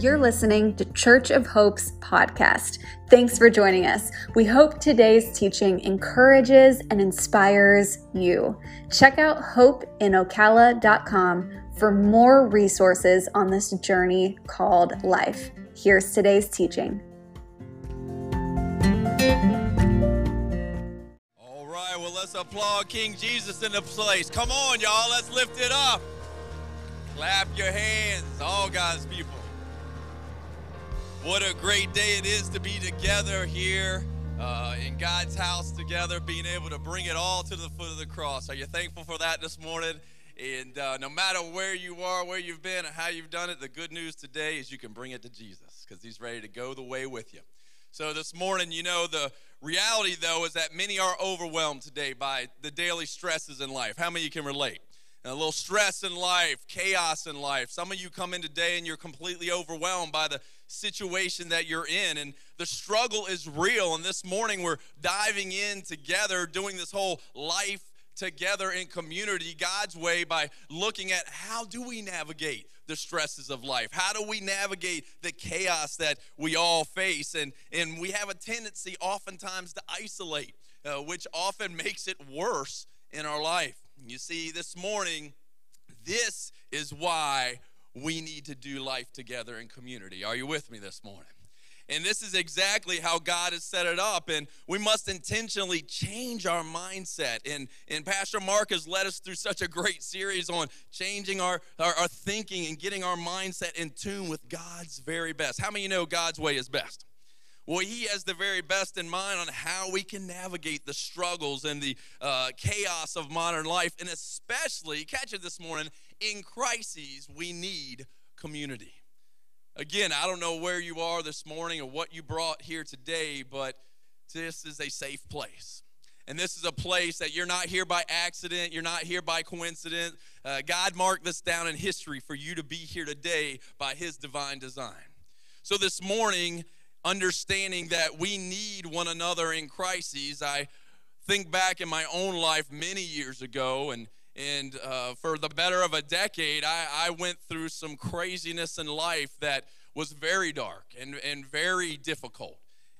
You're listening to Church of Hope's podcast. Thanks for joining us. We hope today's teaching encourages and inspires you. Check out hopeinocala.com for more resources on this journey called life. Here's today's teaching. All right, well, let's applaud King Jesus in the place. Come on, y'all, let's lift it up. Clap your hands, all God's people. What a great day it is to be together here uh, in God's house together, being able to bring it all to the foot of the cross. Are you thankful for that this morning? And uh, no matter where you are, where you've been, and how you've done it, the good news today is you can bring it to Jesus because He's ready to go the way with you. So this morning, you know, the reality though is that many are overwhelmed today by the daily stresses in life. How many can relate? a little stress in life, chaos in life. Some of you come in today and you're completely overwhelmed by the situation that you're in. And the struggle is real. And this morning we're diving in together, doing this whole life together in community God's way by looking at how do we navigate the stresses of life? How do we navigate the chaos that we all face? And, and we have a tendency oftentimes to isolate, uh, which often makes it worse in our life. You see, this morning, this is why we need to do life together in community. Are you with me this morning? And this is exactly how God has set it up. And we must intentionally change our mindset. And, and Pastor Mark has led us through such a great series on changing our, our, our thinking and getting our mindset in tune with God's very best. How many you know God's way is best? Well, he has the very best in mind on how we can navigate the struggles and the uh, chaos of modern life. And especially, catch it this morning, in crises, we need community. Again, I don't know where you are this morning or what you brought here today, but this is a safe place. And this is a place that you're not here by accident, you're not here by coincidence. Uh, God marked this down in history for you to be here today by His divine design. So this morning, understanding that we need one another in crises. I think back in my own life many years ago, and and uh, for the better of a decade, I, I went through some craziness in life that was very dark and, and very difficult.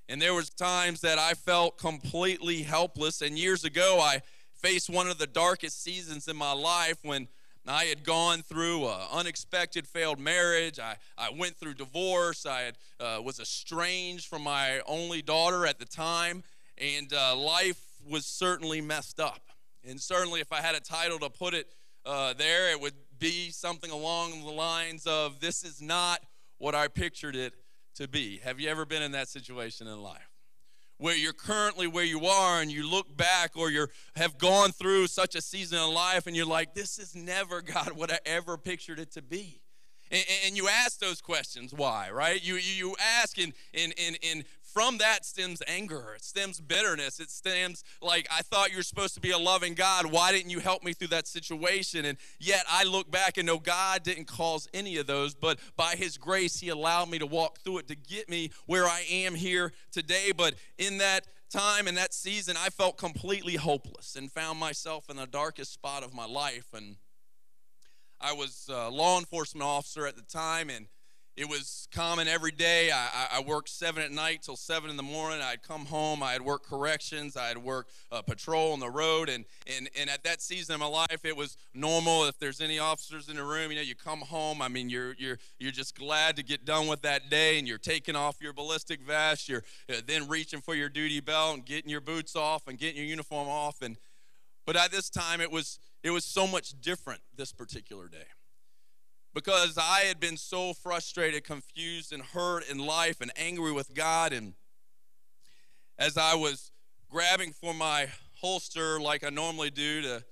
And there was times that I felt completely helpless. And years ago, I faced one of the darkest seasons in my life when I had gone through an unexpected failed marriage. I, I went through divorce. I had, uh, was estranged from my only daughter at the time. And uh, life was certainly messed up. And certainly, if I had a title to put it uh, there, it would be something along the lines of This is not what I pictured it to be. Have you ever been in that situation in life? where you're currently where you are and you look back or you have gone through such a season of life and you're like this is never god what i ever pictured it to be and, and you ask those questions why right you you ask and and and, and from that stems anger. It stems bitterness. It stems like i thought you're supposed to be a loving god. Why didn't you help me through that situation? And yet i look back and know god didn't cause any of those but by his grace he allowed me to walk through it to get me where i am here today. But in that time and that season i felt completely hopeless and found myself in the darkest spot of my life. And i was a law enforcement officer at the time and it was common every day. I, I, worked seven at night till seven in the morning. I'd come home. I'd work corrections. I'd work uh, patrol on the road. And, and, and at that season of my life, it was normal. If there's any officers in the room, you know, you come home. I mean, you're, you're, you're just glad to get done with that day. And you're taking off your ballistic vest. You're uh, then reaching for your duty belt and getting your boots off and getting your uniform off. And, but at this time, it was, it was so much different this particular day because I had been so frustrated, confused, and hurt in life and angry with God. And as I was grabbing for my holster like I normally do to,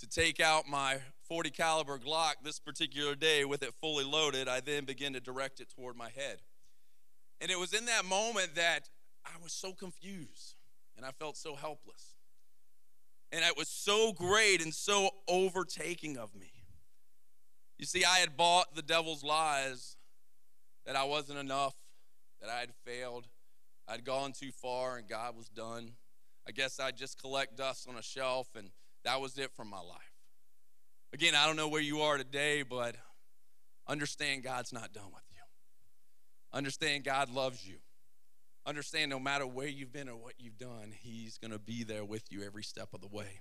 to take out my 40 caliber Glock this particular day with it fully loaded, I then began to direct it toward my head. And it was in that moment that I was so confused and I felt so helpless. And it was so great and so overtaking of me. You see, I had bought the devil's lies that I wasn't enough, that I had failed, I'd gone too far, and God was done. I guess I'd just collect dust on a shelf, and that was it from my life. Again, I don't know where you are today, but understand God's not done with you. Understand God loves you. Understand no matter where you've been or what you've done, He's going to be there with you every step of the way.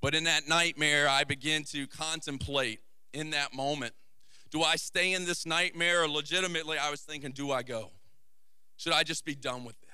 But in that nightmare, I begin to contemplate in that moment do I stay in this nightmare or legitimately I was thinking, do I go? Should I just be done with this?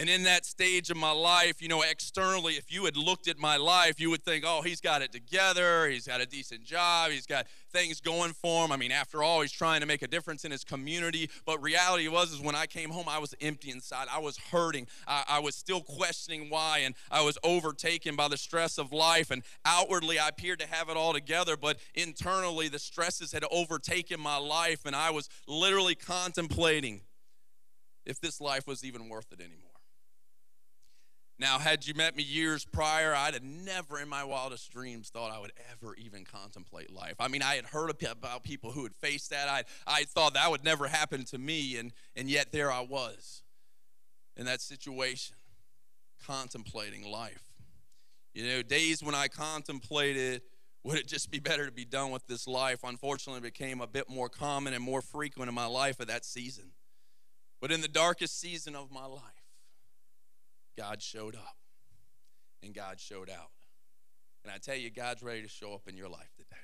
And in that stage of my life, you know, externally, if you had looked at my life, you would think, oh, he's got it together. He's got a decent job. He's got things going for him. I mean, after all, he's trying to make a difference in his community. But reality was, is when I came home, I was empty inside. I was hurting. I, I was still questioning why, and I was overtaken by the stress of life. And outwardly, I appeared to have it all together, but internally, the stresses had overtaken my life, and I was literally contemplating if this life was even worth it anymore. Now, had you met me years prior, I'd have never in my wildest dreams thought I would ever even contemplate life. I mean, I had heard about people who had faced that. I, I thought that would never happen to me, and, and yet there I was in that situation, contemplating life. You know, days when I contemplated, would it just be better to be done with this life, unfortunately became a bit more common and more frequent in my life at that season. But in the darkest season of my life, God showed up and God showed out. And I tell you, God's ready to show up in your life today.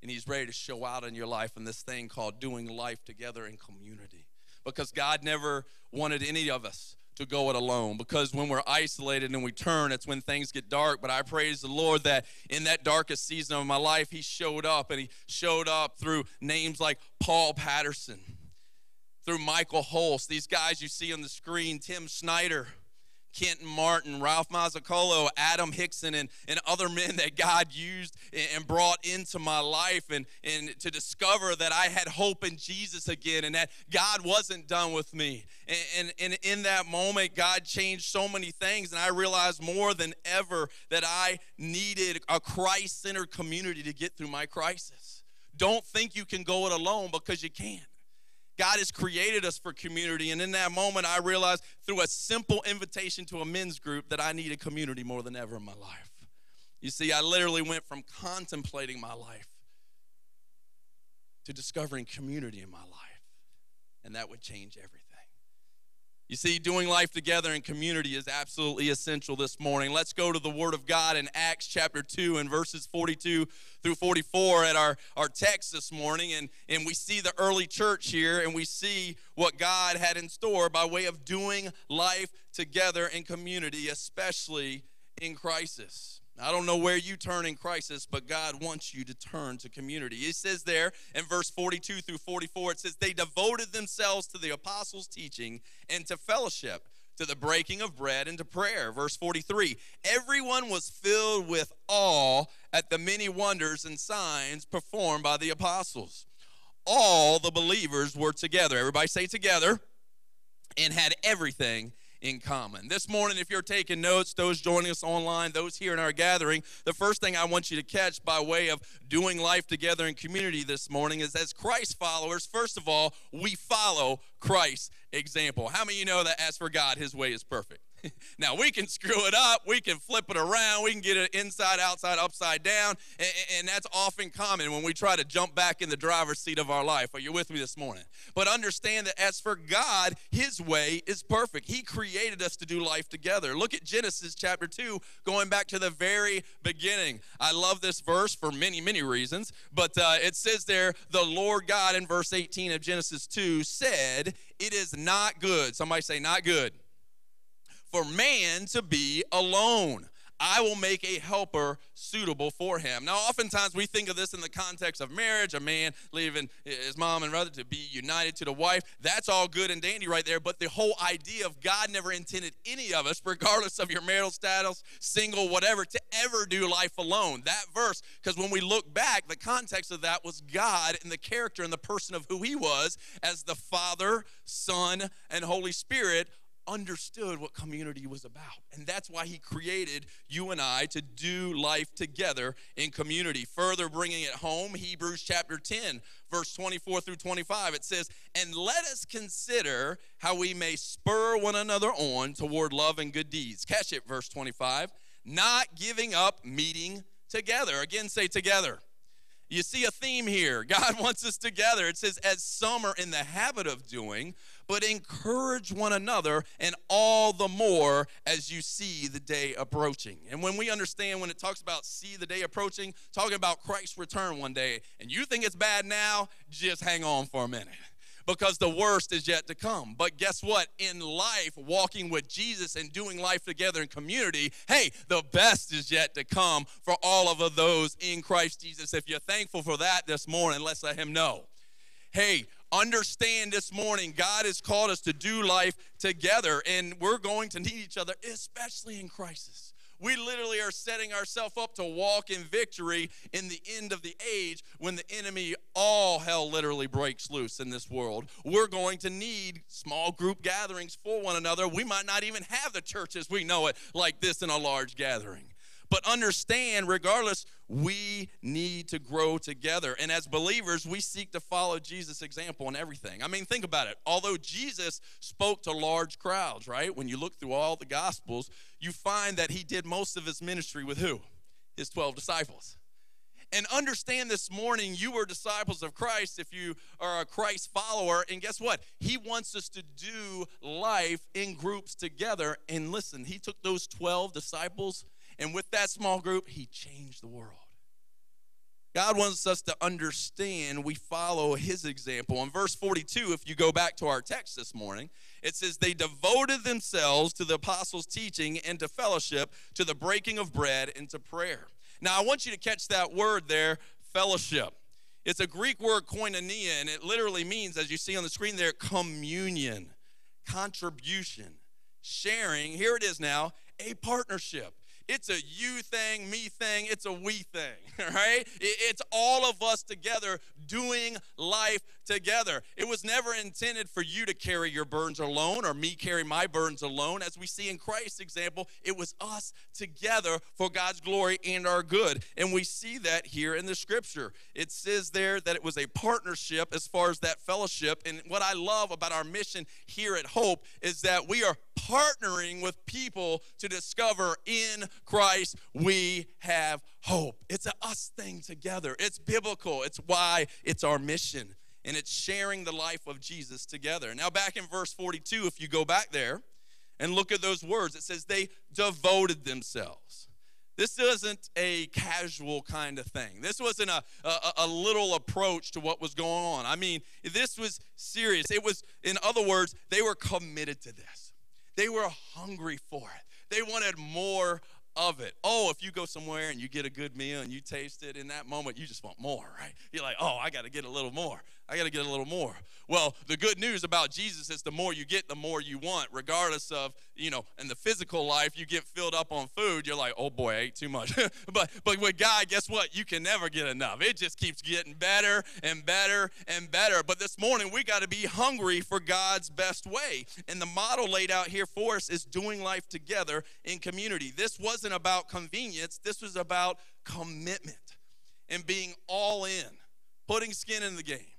And He's ready to show out in your life in this thing called doing life together in community. Because God never wanted any of us to go it alone. Because when we're isolated and we turn, it's when things get dark. But I praise the Lord that in that darkest season of my life, He showed up. And He showed up through names like Paul Patterson, through Michael Holst, these guys you see on the screen, Tim Snyder Kenton Martin, Ralph Mazzacolo, Adam Hickson, and, and other men that God used and brought into my life and, and to discover that I had hope in Jesus again and that God wasn't done with me. And, and, and in that moment, God changed so many things, and I realized more than ever that I needed a Christ centered community to get through my crisis. Don't think you can go it alone because you can't. God has created us for community. And in that moment, I realized through a simple invitation to a men's group that I needed community more than ever in my life. You see, I literally went from contemplating my life to discovering community in my life. And that would change everything. You see, doing life together in community is absolutely essential this morning. Let's go to the Word of God in Acts chapter 2 and verses 42 through 44 at our, our text this morning. And, and we see the early church here and we see what God had in store by way of doing life together in community, especially in crisis. I don't know where you turn in crisis, but God wants you to turn to community. It says there in verse 42 through 44, it says, They devoted themselves to the apostles' teaching and to fellowship, to the breaking of bread and to prayer. Verse 43, everyone was filled with awe at the many wonders and signs performed by the apostles. All the believers were together. Everybody say together, and had everything in common. This morning, if you're taking notes, those joining us online, those here in our gathering, the first thing I want you to catch by way of doing life together in community this morning is as Christ followers, first of all, we follow Christ's example. How many of you know that as for God, his way is perfect? now we can screw it up, we can flip it around, we can get it inside, outside, upside down, and, and, that's often common when we try to jump back in the driver's seat of our life. Are you with me this morning? But understand that as for God, His way is perfect. He created us to do life together. Look at Genesis chapter 2, going back to the very beginning. I love this verse for many, many reasons, but uh, it says there, the Lord God in verse 18 of Genesis 2 said, It is not good. Somebody say, not good for man to be alone. I will make a helper suitable for him. Now, oftentimes we think of this in the context of marriage, a man leaving his mom and brother to be united to the wife. That's all good and dandy right there. But the whole idea of God never intended any of us, regardless of your marital status, single, whatever, to ever do life alone. That verse, because when we look back, the context of that was God and the character and the person of who he was as the Father, Son, and Holy Spirit understood what community was about. And that's why he created you and I to do life together in community. Further bringing it home, Hebrews chapter 10, verse 24 through 25, it says, And let us consider how we may spur one another on toward love and good deeds. Catch it, verse 25. Not giving up meeting together. Again, say together You see a theme here. God wants us together. It says, as some are in the habit of doing, but encourage one another, and all the more as you see the day approaching. And when we understand when it talks about see the day approaching, talking about Christ's return one day, and you think it's bad now, just hang on for a minute because the worst is yet to come. But guess what? In life, walking with Jesus and doing life together in community, hey, the best is yet to come for all of those in Christ Jesus. If you're thankful for that this morning, let's let Him know. Hey, understand this morning God has called us to do life together, and we're going to need each other, especially in crisis. We literally are setting ourselves up to walk in victory in the end of the age when the enemy, all hell literally breaks loose in this world. We're going to need small group gatherings for one another. We might not even have the church as we know it like this in a large gathering. But understand, regardless, we need to grow together. And as believers, we seek to follow Jesus' example in everything. I mean, think about it. Although Jesus spoke to large crowds, right? When you look through all the Gospels, you find that he did most of his ministry with who? His 12 disciples. And understand this morning, you are disciples of Christ if you are a Christ follower. And guess what? He wants us to do life in groups together. And listen, he took those 12 disciples and with that small group, he changed the world. God wants us to understand we follow his example. In verse 42, if you go back to our text this morning, it says, They devoted themselves to the apostles' teaching and to fellowship, to the breaking of bread and to prayer. Now, I want you to catch that word there, fellowship. It's a Greek word, koinonia, and it literally means, as you see on the screen there, communion, contribution, sharing. Here it is now, a partnership. It's a you thing, me thing, it's a we thing, right? It's all of us together doing life together. It was never intended for you to carry your burdens alone or me carry my burdens alone. As we see in Christ's example, it was us together for God's glory and our good. And we see that here in the scripture. It says there that it was a partnership as far as that fellowship. And what I love about our mission here at Hope is that we are partnering with people to discover in Christ we have hope. It's a us thing together. It's biblical. It's why it's our mission and it's sharing the life of Jesus together. Now, back in verse 42, if you go back there and look at those words, it says they devoted themselves. This isn't a casual kind of thing. This wasn't a, a, a, little approach to what was going on. I mean, this was serious. It was, in other words, they were committed to this. They were hungry for it. They wanted more of it. Oh, if you go somewhere and you get a good meal and you taste it in that moment, you just want more, right? You're like, oh, I got to get a little more. I got to get a little more. Well, the good news about Jesus is the more you get, the more you want, regardless of, you know, in the physical life, you get filled up on food, you're like, oh boy, I ate too much. but but with God, guess what? You can never get enough. It just keeps getting better and better and better. But this morning, we got to be hungry for God's best way. And the model laid out here for us is doing life together in community. This wasn't about convenience, this was about commitment and being all in, putting skin in the game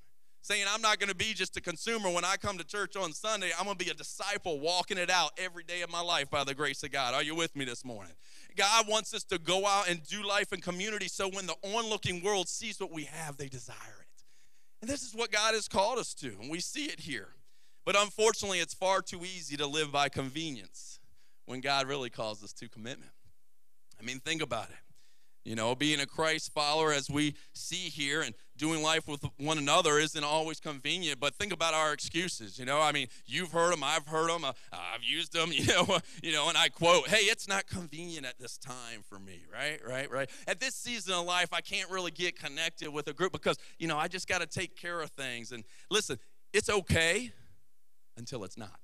saying, I'm not going to be just a consumer when I come to church on Sunday. I'm going to be a disciple walking it out every day of my life by the grace of God. Are you with me this morning? God wants us to go out and do life in community so when the onlooking world sees what we have, they desire it. And this is what God has called us to, and we see it here. But unfortunately, it's far too easy to live by convenience when God really calls us to commitment. I mean, think about it. You know, being a Christ follower, as we see here, and doing life with one another isn't always convenient. But think about our excuses. You know, I mean, you've heard them, I've heard them, uh, I've used them. You know, you know, and I quote, "Hey, it's not convenient at this time for me." Right, right, right. At this season of life, I can't really get connected with a group because you know I just got to take care of things. And listen, it's okay until it's not.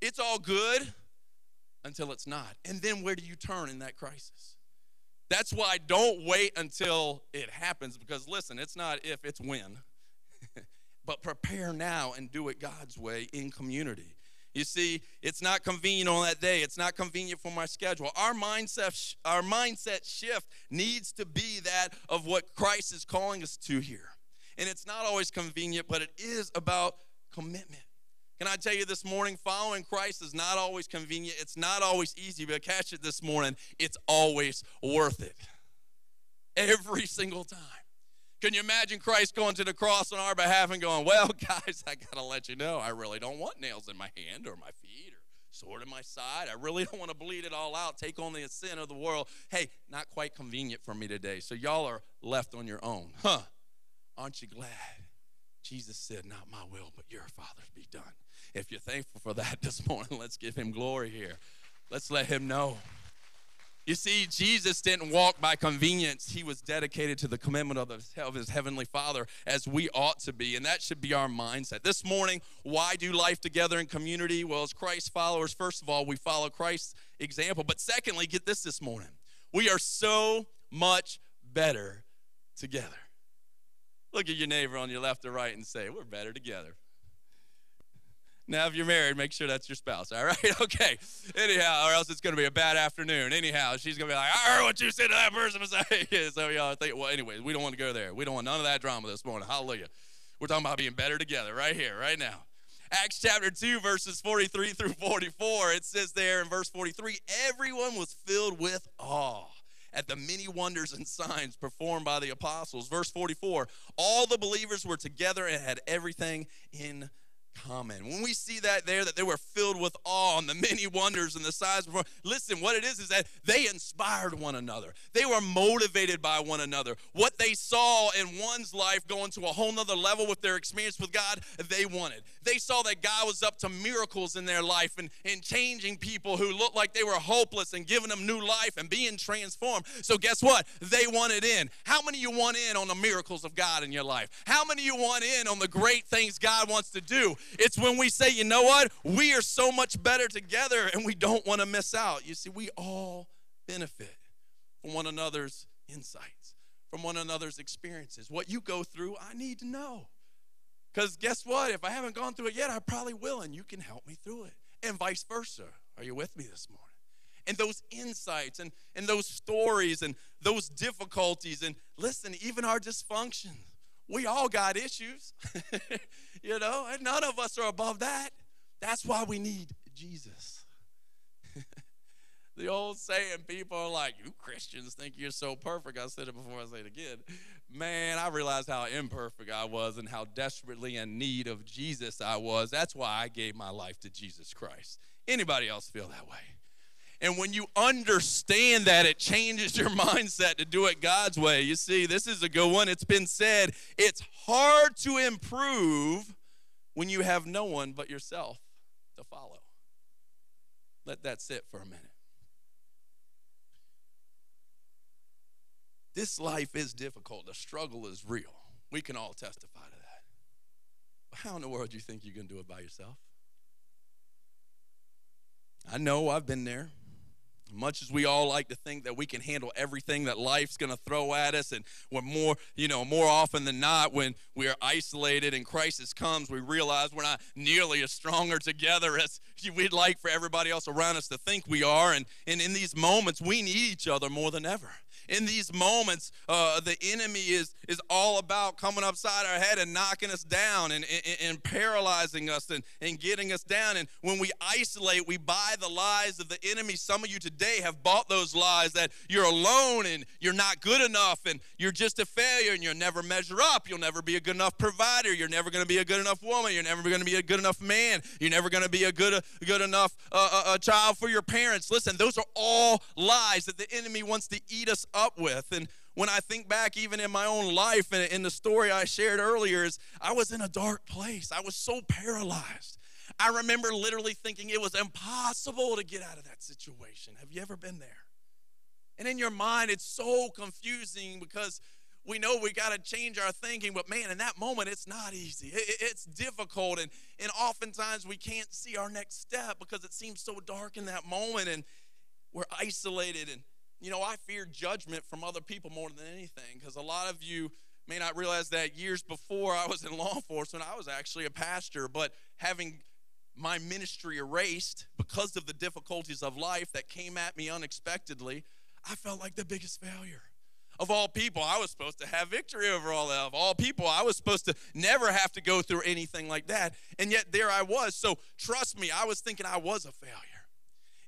It's all good until it's not. And then where do you turn in that crisis? That's why don't wait until it happens because listen, it's not if, it's when. but prepare now and do it God's way in community. You see, it's not convenient on that day. It's not convenient for my schedule. Our mindset our mindset shift needs to be that of what Christ is calling us to here. And it's not always convenient, but it is about commitment. Can I tell you this morning, following Christ is not always convenient. It's not always easy, but catch it this morning. It's always worth it. every single time. Can you imagine Christ going to the cross on our behalf and going, Well, guys, I got to let you know, I really don't want nails in my hand or my feet or sword in my side. I really don't want to bleed it all out, take on the sin of the world. Hey, not quite convenient for me today. So y'all are left on your own. Huh? Aren't you glad? Jesus said, Not my will, but your Father's be done. If you're thankful for that this morning, let's give him glory here. Let's let him know. You see, Jesus didn't walk by convenience. He was dedicated to the commitment of, of, his heavenly Father as we ought to be. And that should be our mindset. This morning, why do life together in community? Well, as Christ followers, first of all, we follow Christ's example. But secondly, get this this morning. We are so much better together. Look at your neighbor on your left or right and say, We're better together. Now, if you're married, make sure that's your spouse, all right? Okay. Anyhow, or else it's going to be a bad afternoon. Anyhow, she's going to be like, I heard what you said to that person. so y'all think, well, anyways, we don't want to go there. We don't want none of that drama this morning. Hallelujah. We're talking about being better together right here, right now. Acts chapter 2, verses 43 through 44, it says there in verse 43 everyone was filled with awe at the many wonders and signs performed by the apostles. Verse 44 all the believers were together and had everything in common. When we see that there, that they were filled with awe and the many wonders and the signs before, listen, what it is is that they inspired one another. They were motivated by one another. What they saw in one's life going to a whole nother level with their experience with God, they wanted. They saw that God was up to miracles in their life and, and changing people who looked like they were hopeless and giving them new life and being transformed. So guess what? They wanted in. How many you want in on the miracles of God in your life? How many you want in on the great things God wants to do? It's when we say, you know what? We are so much better together and we don't want to miss out. You see, we all benefit from one another's insights, from one another's experiences. What you go through, I need to know. Because guess what? If I haven't gone through it yet, I probably will, and you can help me through it. And vice versa. Are you with me this morning? And those insights and, and those stories and those difficulties, and listen, even our dysfunctions we all got issues, you know, and none of us are above that. That's why we need Jesus. the old saying, people are like, You Christians think you're so perfect. I said it before, I say it again. Man, I realized how imperfect I was and how desperately in need of Jesus I was. That's why I gave my life to Jesus Christ. Anybody else feel that way? And when you understand that, it changes your mindset to do it God's way. You see, this is a good one. It's been said it's hard to improve when you have no one but yourself to follow. Let that sit for a minute. This life is difficult. The struggle is real. We can all testify to that. But how in the world do you think you can do it by yourself? I know I've been there. Much as we all like to think that we can handle everything that life's going to throw at us, and when more, you know, more often than not, when we are isolated and crisis comes, we realize we're not nearly as stronger together as we'd like for everybody else around us to think we are. And, and in these moments, we need each other more than ever in these moments, uh, the enemy is, is all about coming upside our head and knocking us down and, and, and paralyzing us and, and getting us down. And when we isolate, we buy the lies of the enemy. Some of you today have bought those lies that you're alone and you're not good enough and you're just a failure and you'll never measure up. You'll never be a good enough provider. You're never going to be a good enough woman. You're never going to be a good enough man. You're never going to be a good, good enough uh, uh, child for your parents. Listen, those are all lies that the enemy wants to eat us up with. And when I think back, even in my own life and in the story I shared earlier, is I was in a dark place. I was so paralyzed. I remember literally thinking it was impossible to get out of that situation. Have you ever been there? And in your mind, it's so confusing because we know we got to change our thinking, but man, in that moment, it's not easy. it's difficult, and, and oftentimes we can't see our next step because it seems so dark in that moment, and we're isolated and you know, I fear judgment from other people more than anything because a lot of you may not realize that years before I was in law enforcement, I was actually a pastor, but having my ministry erased because of the difficulties of life that came at me unexpectedly, I felt like the biggest failure. Of all people, I was supposed to have victory over all that. Of all people, I was supposed to never have to go through anything like that. And yet there I was. So trust me, I was thinking I was a failure.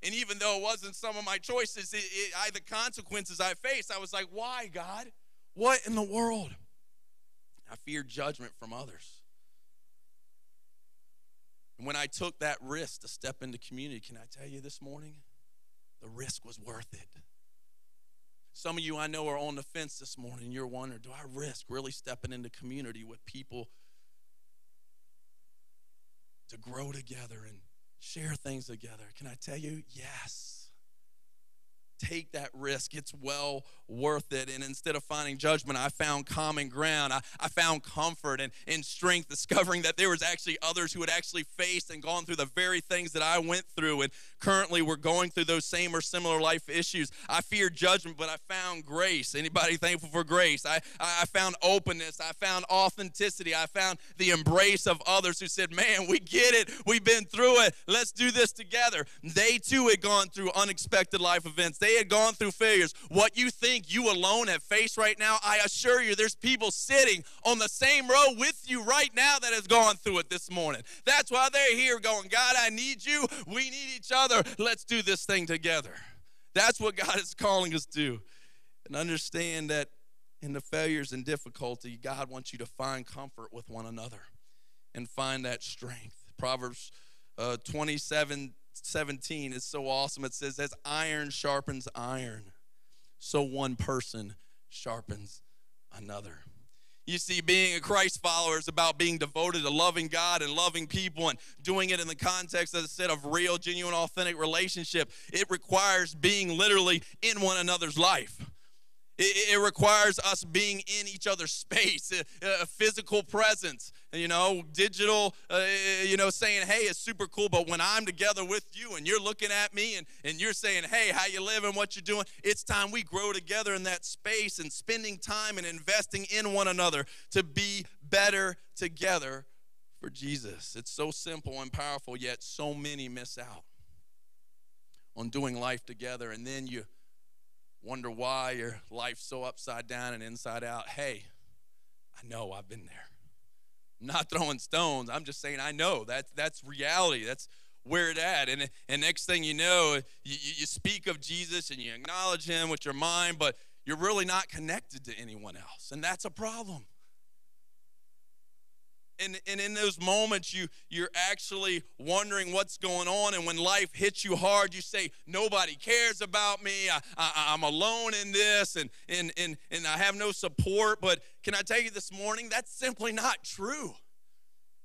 And even though it wasn't some of my choices, it, it, I, the consequences I faced, I was like, why, God? What in the world? I feared judgment from others. And when I took that risk to step into community, can I tell you this morning? The risk was worth it. Some of you I know are on the fence this morning. You're wondering, do I risk really stepping into community with people to grow together and share things together? Can I tell you? Yes take that risk. It's well worth it. And instead of finding judgment, I found common ground. I, I found comfort and, and strength, discovering that there was actually others who had actually faced and gone through the very things that I went through. And currently we're going through those same or similar life issues. I feared judgment, but I found grace. Anybody thankful for grace? I, I found openness. I found authenticity. I found the embrace of others who said, man, we get it. We've been through it. Let's do this together. They too had gone through unexpected life events. They had gone through failures. What you think you alone have faced right now, I assure you, there's people sitting on the same row with you right now that has gone through it this morning. That's why they're here going, God, I need you. We need each other. Let's do this thing together. That's what God is calling us to. And understand that in the failures and difficulty, God wants you to find comfort with one another and find that strength. Proverbs uh, 27 17 is so awesome. It says, As iron sharpens iron, so one person sharpens another. You see, being a Christ follower is about being devoted to loving God and loving people and doing it in the context, as I said, of real, genuine, authentic relationship. It requires being literally in one another's life. It, it requires us being in each other's space, a, a physical presence, you know, digital, uh, you know, saying, hey, it's super cool, but when I'm together with you and you're looking at me and, and you're saying, hey, how you living, what you're doing, it's time we grow together in that space and spending time and investing in one another to be better together for Jesus. It's so simple and powerful, yet so many miss out on doing life together. And then you wonder why your life's so upside down and inside out. Hey, I know I've been there. Not throwing stones. I'm just saying I know. That's that's reality. That's where it at. And, and next thing you know, you, you speak of Jesus and you acknowledge him with your mind, but you're really not connected to anyone else. And that's a problem and, and in those moments you you're actually wondering what's going on and when life hits you hard you say nobody cares about me I, I, am alone in this and, and, and, and i have no support but can i tell you this morning that's simply not true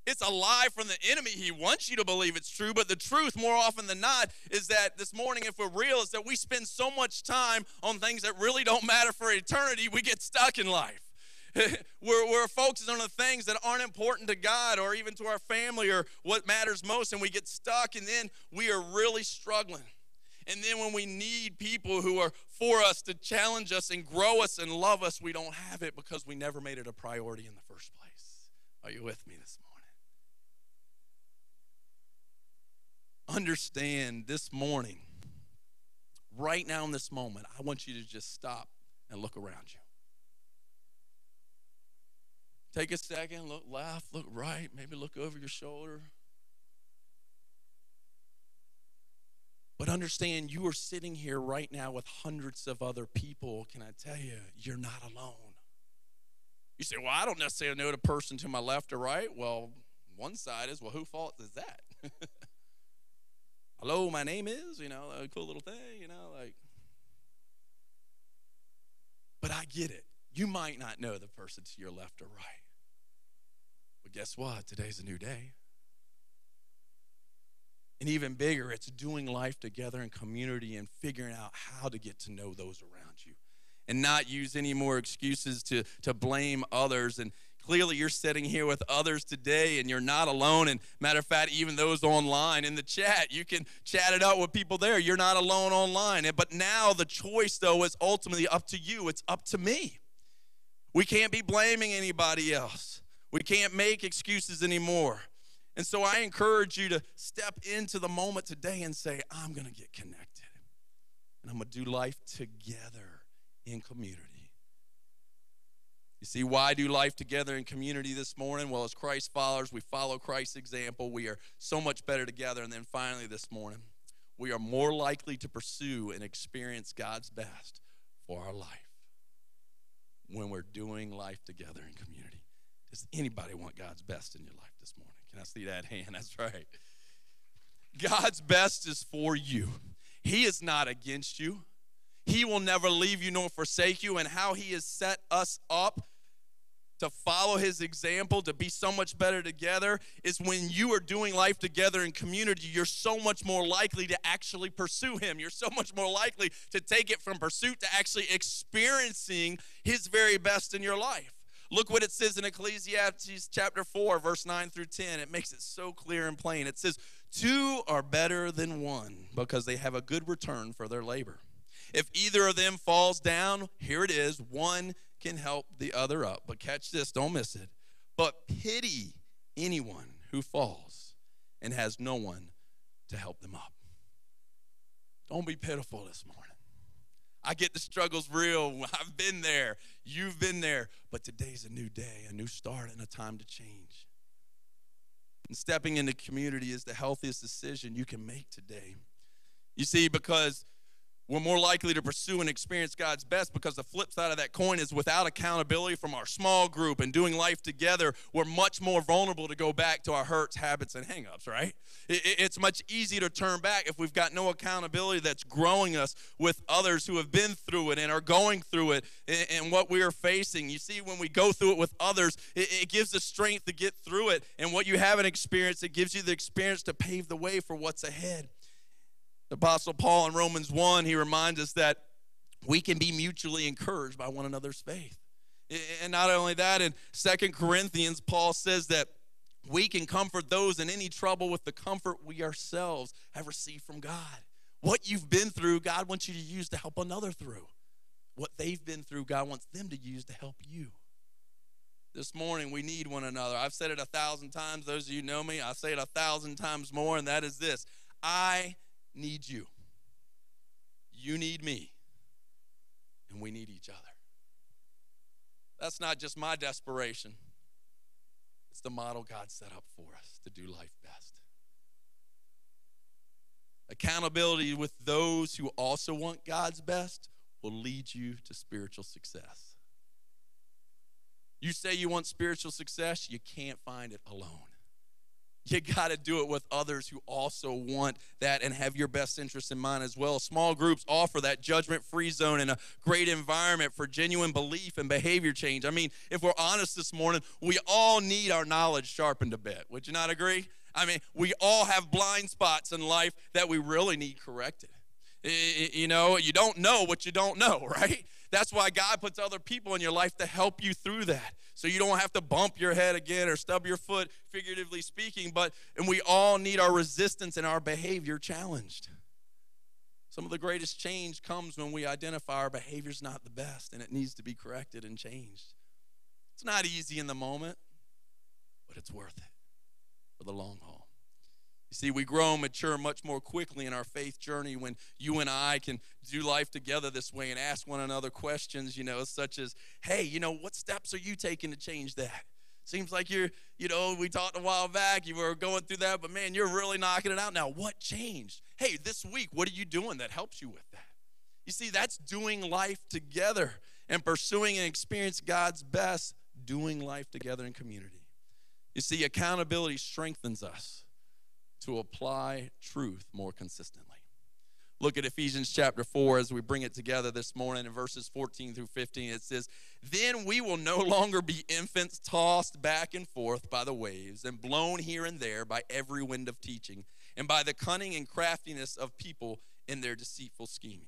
it's a lie from the enemy. He wants you to believe it's true, but the truth, more often than not, is that this morning, if we're real, is that we spend so much time on things that really don't matter for eternity, we get stuck in life. we're, we're focused on the things that aren't important to God or even to our family or what matters most, and we get stuck, and then we are really struggling. And then when we need people who are for us to challenge us and grow us and love us, we don't have it because we never made it a priority in the first place. Are you with me this morning? Understand this morning, right now in this moment, I want you to just stop and look around you. Take a second, look left, look right, maybe look over your shoulder. But understand you are sitting here right now with hundreds of other people. Can I tell you, you're not alone. You say, Well, I don't necessarily know the person to my left or right. Well, one side is, Well, who fault is that? Hello, my name is, you know, a cool little thing, you know, like. But I get it. You might not know the person to your left or right. But guess what? Today's a new day. And even bigger, it's doing life together in community and figuring out how to get to know those around you and not use any more excuses to, to blame others. And clearly, you're sitting here with others today and you're not alone. And matter of fact, even those online in the chat, you can chat it out with people there. You're not alone online. But now the choice, though, is ultimately up to you, it's up to me. We can't be blaming anybody else. We can't make excuses anymore. And so I encourage you to step into the moment today and say, I'm going to get connected. And I'm going to do life together in community. You see, why do life together in community this morning? Well, as Christ followers, we follow Christ's example. We are so much better together. And then finally, this morning, we are more likely to pursue and experience God's best for our life when we're doing life together in community. Does anybody want God's best in your life this morning? Can I see that hand? That's right. God's best is for you. He is not against you. He will never leave you nor forsake you. And how He has set us up to follow his example, to be so much better together, is when you are doing life together in community, you're so much more likely to actually pursue him. You're so much more likely to take it from pursuit to actually experiencing his very best in your life. Look what it says in Ecclesiastes chapter 4, verse 9 through 10. It makes it so clear and plain. It says, Two are better than one because they have a good return for their labor. If either of them falls down, here it is, one can help the other up. But catch this, don't miss it. But pity anyone who falls and has no one to help them up. Don't be pitiful this morning. I get the struggles real. I've been there. You've been there. But today's a new day, a new start, and a time to change. And stepping into community is the healthiest decision you can make today. You see, because we're more likely to pursue and experience God's best because the flip side of that coin is without accountability from our small group and doing life together, we're much more vulnerable to go back to our hurts, habits, and hangups, right? It's much easier to turn back if we've got no accountability that's growing us with others who have been through it and are going through it and what we are facing. You see, when we go through it with others, it gives us strength to get through it. And what you haven't experienced, it gives you the experience to pave the way for what's ahead. The Apostle Paul in Romans 1, he reminds us that we can be mutually encouraged by one another's faith. And not only that, in Second Corinthians, Paul says that we can comfort those in any trouble with the comfort we ourselves have received from God. What you've been through, God wants you to use to help another through. What they've been through, God wants them to use to help you. This morning, we need one another. I've said it a thousand times. Those of you know me, I say it a thousand times more, and that is this I need you. You need me. And we need each other. That's not just my desperation, it's the model God set up for us to do life best. Accountability with those who also want God's best will lead you to spiritual success. You say you want spiritual success, you can't find it alone. You got to do it with others who also want that and have your best interest in mind as well. Small groups offer that judgment free zone and a great environment for genuine belief and behavior change. I mean, if we're honest this morning, we all need our knowledge sharpened a bit. Would you not agree? I mean, we all have blind spots in life that we really need corrected. You know, you don't know what you don't know, right? That's why God puts other people in your life to help you through that. So you don't have to bump your head again or stub your foot, figuratively speaking. But, and we all need our resistance and our behavior challenged. Some of the greatest change comes when we identify our behavior's not the best and it needs to be corrected and changed. It's not easy in the moment, but it's worth it for the long haul. You see, we grow and mature much more quickly in our faith journey when you and I can do life together this way and ask one another questions, you know, such as, hey, you know, what steps are you taking to change that? Seems like you're, you know, we talked a while back, you were going through that, but man, you're really knocking it out now. What changed? Hey, this week, what are you doing that helps you with that? You see, that's doing life together and pursuing and experience God's best, doing life together in community. You see, accountability strengthens us to apply truth more consistently. Look at Ephesians chapter 4 as we bring it together this morning in verses 14 through 15. It says, Then we will no longer be infants tossed back and forth by the waves and blown here and there by every wind of teaching and by the cunning and craftiness of people in their deceitful scheming.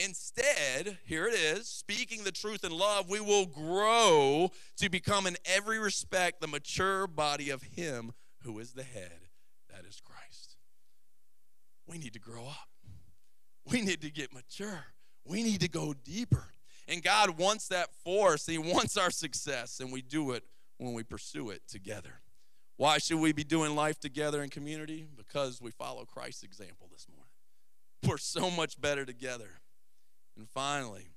Instead, here it is, speaking the truth in love, we will grow to become in every respect the mature body of Him who is the head that is Christ. We need to grow up. We need to get mature. We need to go deeper. And God wants that for us. He wants our success, and we do it when we pursue it together. Why should we be doing life together in community? Because we follow Christ's example this morning. We're so much better together. And finally,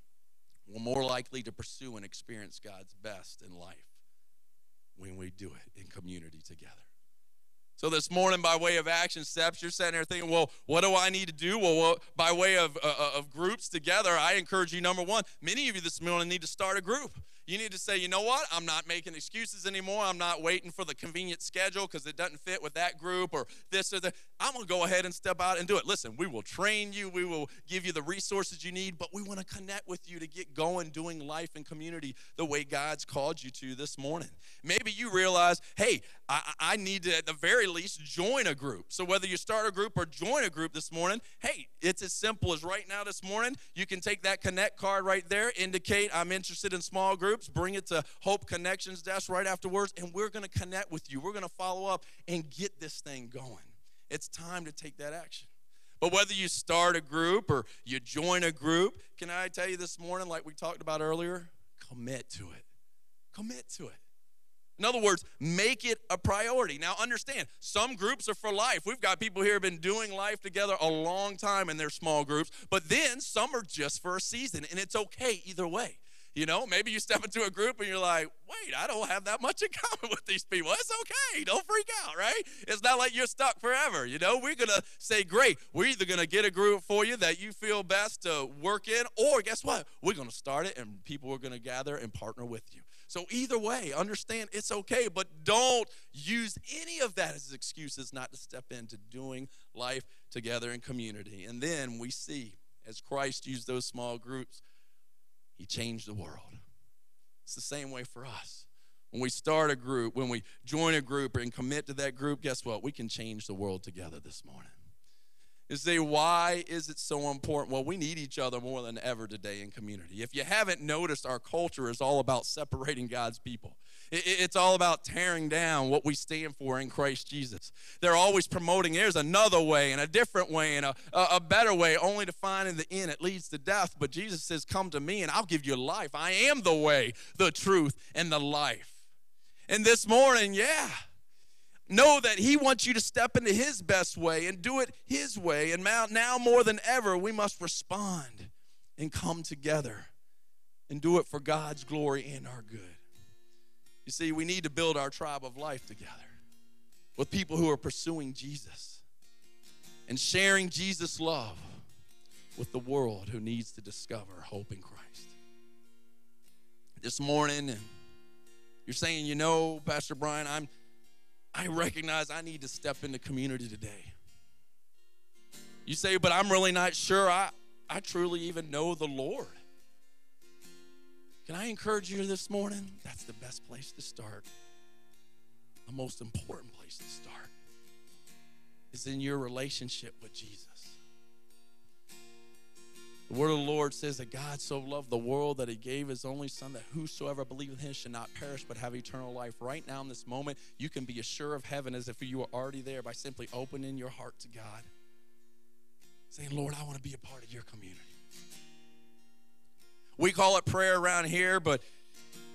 we're more likely to pursue and experience God's best in life when we do it in community together. So this morning, by way of action steps, you're sitting there thinking, well, what do I need to do? Well, well by way of, uh, uh of groups together, I encourage you, number one, many of you this morning need to start a group. You need to say, you know what? I'm not making excuses anymore. I'm not waiting for the convenient schedule because it doesn't fit with that group or this or that. I'm going to go ahead and step out and do it. Listen, we will train you, we will give you the resources you need, but we want to connect with you to get going doing life and community the way God's called you to this morning. Maybe you realize, hey, I, I need to, at the very least, join a group. So whether you start a group or join a group this morning, hey, it's as simple as right now this morning, you can take that Connect card right there, indicate I'm interested in small groups bring it to Hope Connections Desk right afterwards, and we're going to connect with you. We're going to follow up and get this thing going. It's time to take that action. But whether you start a group or you join a group, can I tell you this morning, like we talked about earlier, commit to it. Commit to it. In other words, make it a priority. Now, understand, some groups are for life. We've got people here have been doing life together a long time in their small groups, but then some are just for a season, and it's okay either way. You know, maybe you step into a group and you're like, wait, I don't have that much in common with these people. It's okay. Don't freak out, right? It's not like you're stuck forever. You know, we're going to say, great, we're either going to get a group for you that you feel best to work in, or guess what? We're going to start it and people are going to gather and partner with you. So, either way, understand it's okay, but don't use any of that as excuses not to step into doing life together in community. And then we see, as Christ used those small groups, he changed the world. It's the same way for us. When we start a group, when we join a group and commit to that group, guess what? We can change the world together this morning. You say, why is it so important? Well, we need each other more than ever today in community. If you haven't noticed, our culture is all about separating God's people. It's all about tearing down what we stand for in Christ Jesus. They're always promoting there's another way and a different way and a, a better way, only to find in the end it leads to death. But Jesus says, Come to me and I'll give you life. I am the way, the truth, and the life. And this morning, yeah, know that He wants you to step into His best way and do it His way. And now, now more than ever, we must respond and come together and do it for God's glory and our good. You see, we need to build our tribe of life together with people who are pursuing Jesus and sharing Jesus' love with the world who needs to discover hope in Christ. This morning, and you're saying, you know, Pastor Brian, I'm I recognize I need to step into community today. You say, but I'm really not sure I, I truly even know the Lord. Can I encourage you this morning? That's the best place to start. The most important place to start is in your relationship with Jesus. The word of the Lord says that God so loved the world that he gave his only son that whosoever believeth in him should not perish but have eternal life. Right now in this moment, you can be assured of heaven as if you were already there by simply opening your heart to God. Saying, Lord, I want to be a part of your community. We call it prayer around here, but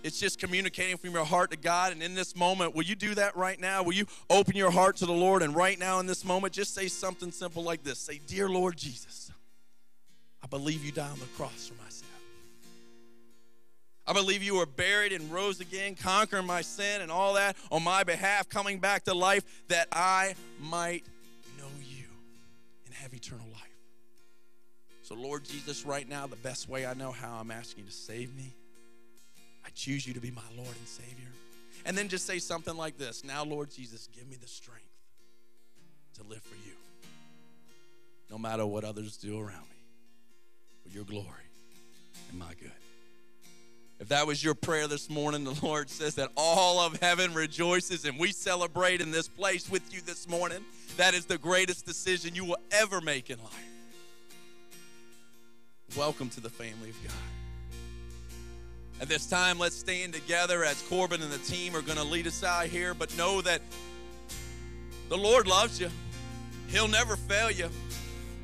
it's just communicating from your heart to God. And in this moment, will you do that right now? Will you open your heart to the Lord? And right now, in this moment, just say something simple like this Say, Dear Lord Jesus, I believe you died on the cross for my sin. I believe you were buried and rose again, conquering my sin and all that on my behalf, coming back to life that I might know you and have eternal life. So, Lord Jesus, right now, the best way I know how, I'm asking you to save me. I choose you to be my Lord and Savior. And then just say something like this Now, Lord Jesus, give me the strength to live for you, no matter what others do around me, for your glory and my good. If that was your prayer this morning, the Lord says that all of heaven rejoices and we celebrate in this place with you this morning. That is the greatest decision you will ever make in life. Welcome to the family of God. At this time, let's stand together as Corbin and the team are going to lead us out here. But know that the Lord loves you, He'll never fail you.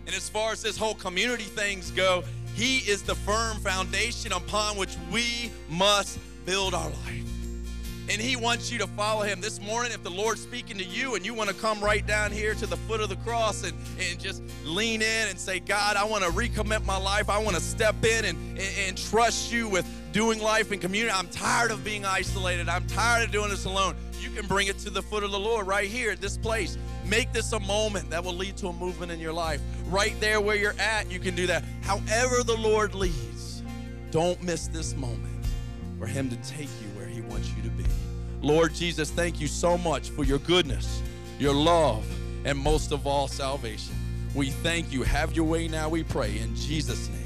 And as far as this whole community things go, He is the firm foundation upon which we must build our life. And he wants you to follow him. This morning if the lord's speaking to you and you want to come right down here to the foot of the cross and, and just lean in and say god i want to recommit my life. I want to step in and, and, and trust you with doing life in community. I'm tired of being isolated. I'm tired of doing this alone you can bring it to the foot of the Lord right here at this place. Make this a moment that will lead to a movement in your life. Right there where you're at, you can do that. However, the Lord leads, don't miss this moment for Him to take you where He wants you to be. Lord Jesus, thank you so much for your goodness, your love, and most of all, salvation. We thank you. Have your way now, we pray. In Jesus' name.